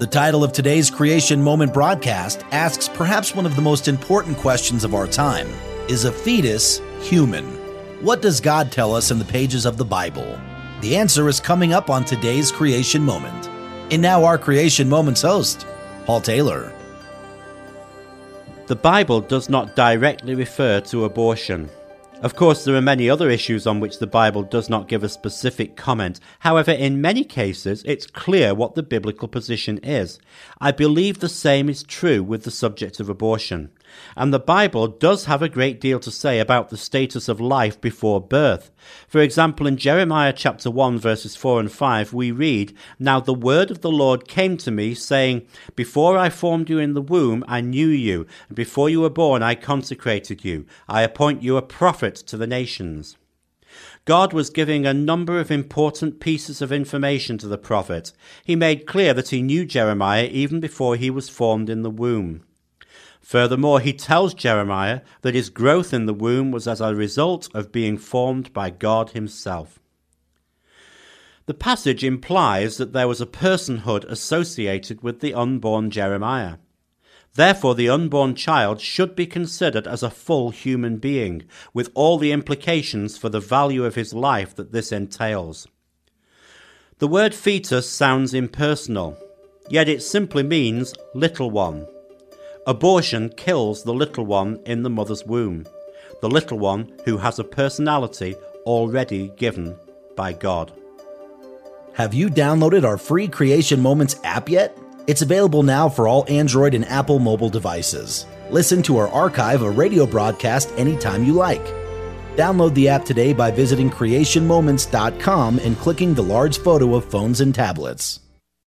The title of today's Creation Moment broadcast asks perhaps one of the most important questions of our time Is a fetus human? What does God tell us in the pages of the Bible? The answer is coming up on today's Creation Moment. And now, our Creation Moments host, Paul Taylor. The Bible does not directly refer to abortion. Of course, there are many other issues on which the Bible does not give a specific comment. However, in many cases, it's clear what the biblical position is. I believe the same is true with the subject of abortion. And the Bible does have a great deal to say about the status of life before birth. For example, in Jeremiah chapter 1 verses 4 and 5, we read, Now the word of the Lord came to me, saying, Before I formed you in the womb, I knew you, and before you were born, I consecrated you. I appoint you a prophet to the nations. God was giving a number of important pieces of information to the prophet. He made clear that he knew Jeremiah even before he was formed in the womb. Furthermore, he tells Jeremiah that his growth in the womb was as a result of being formed by God himself. The passage implies that there was a personhood associated with the unborn Jeremiah. Therefore, the unborn child should be considered as a full human being, with all the implications for the value of his life that this entails. The word fetus sounds impersonal, yet it simply means little one. Abortion kills the little one in the mother's womb, the little one who has a personality already given by God. Have you downloaded our free Creation Moments app yet? It's available now for all Android and Apple mobile devices. Listen to our archive of radio broadcast anytime you like. Download the app today by visiting creationmoments.com and clicking the large photo of phones and tablets.